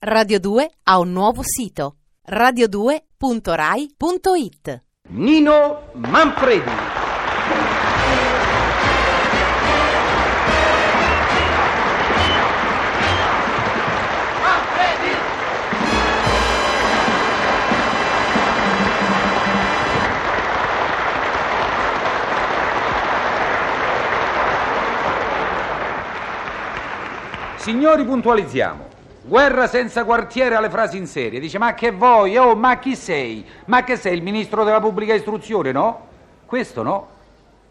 Radio 2 ha un nuovo sito radio2.rai.it Nino Manfredi. Signori, puntualizziamo. Guerra senza quartiere alle frasi in serie. Dice, ma che vuoi? Oh, ma chi sei? Ma che sei il ministro della pubblica istruzione, no? Questo no.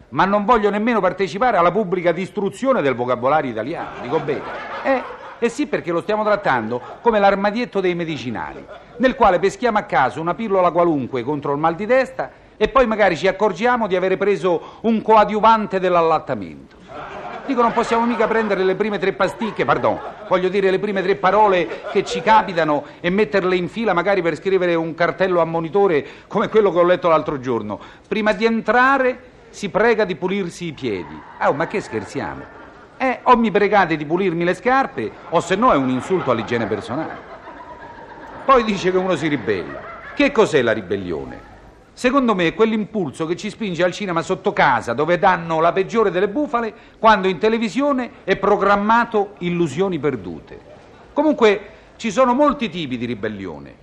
Ma non voglio nemmeno partecipare alla pubblica distruzione del vocabolario italiano. Dico bene. Eh, eh sì, perché lo stiamo trattando come l'armadietto dei medicinali, nel quale peschiamo a caso una pillola qualunque contro il mal di testa e poi magari ci accorgiamo di avere preso un coadiuvante dell'allattamento. Dico, non possiamo mica prendere le prime tre pasticche, pardon, voglio dire le prime tre parole che ci capitano e metterle in fila magari per scrivere un cartello a monitore come quello che ho letto l'altro giorno. Prima di entrare si prega di pulirsi i piedi. Oh, ma che scherziamo? Eh, o mi pregate di pulirmi le scarpe, o se no è un insulto all'igiene personale. Poi dice che uno si ribella. Che cos'è la ribellione? Secondo me è quell'impulso che ci spinge al cinema sotto casa, dove danno la peggiore delle bufale, quando in televisione è programmato Illusioni perdute. Comunque ci sono molti tipi di ribellione.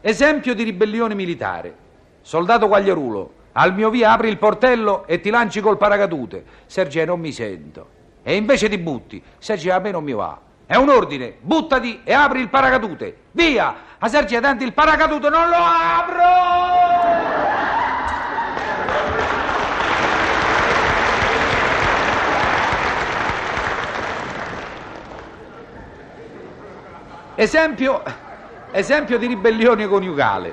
Esempio di ribellione militare. Soldato Quagliarulo, al mio via apri il portello e ti lanci col paracadute. Sergio, non mi sento. E invece ti butti. Sergio, a me non mi va. È un ordine, buttati e apri il paracadute. Via! A Sergio, tanti il paracadute non lo apro! Esempio, esempio di ribellione coniugale.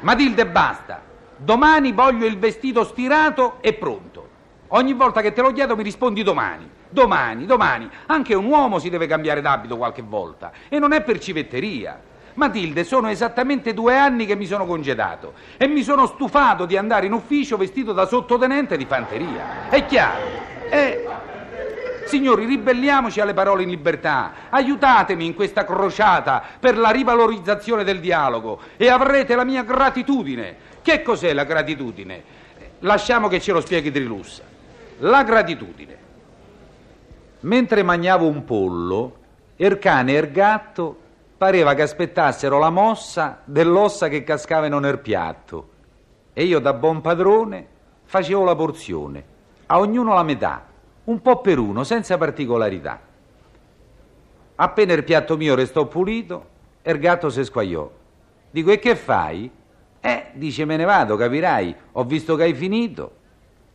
Matilde, basta. Domani voglio il vestito stirato e pronto. Ogni volta che te lo chiedo mi rispondi domani. Domani, domani. Anche un uomo si deve cambiare d'abito qualche volta. E non è per civetteria. Matilde, sono esattamente due anni che mi sono congedato e mi sono stufato di andare in ufficio vestito da sottotenente di fanteria. È chiaro? Eh, Signori, ribelliamoci alle parole in libertà. Aiutatemi in questa crociata per la rivalorizzazione del dialogo e avrete la mia gratitudine. Che cos'è la gratitudine? Lasciamo che ce lo spieghi Trilussa. La gratitudine. Mentre mangiavo un pollo, Ercane e Ergatto pareva che aspettassero la mossa dell'ossa che cascavano nel piatto. E io da buon padrone facevo la porzione, a ognuno la metà un po' per uno, senza particolarità. Appena il piatto mio restò pulito, il gatto si squagliò. Dico, e che fai? Eh, dice, me ne vado, capirai, ho visto che hai finito.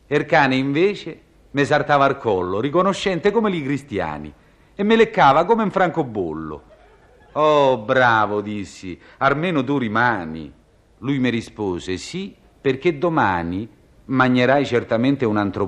Il cane invece mi saltava al collo, riconoscente come i cristiani, e me leccava come un francobollo. Oh, bravo, dissi, almeno tu rimani. Lui mi rispose, sì, perché domani mangerai certamente un altro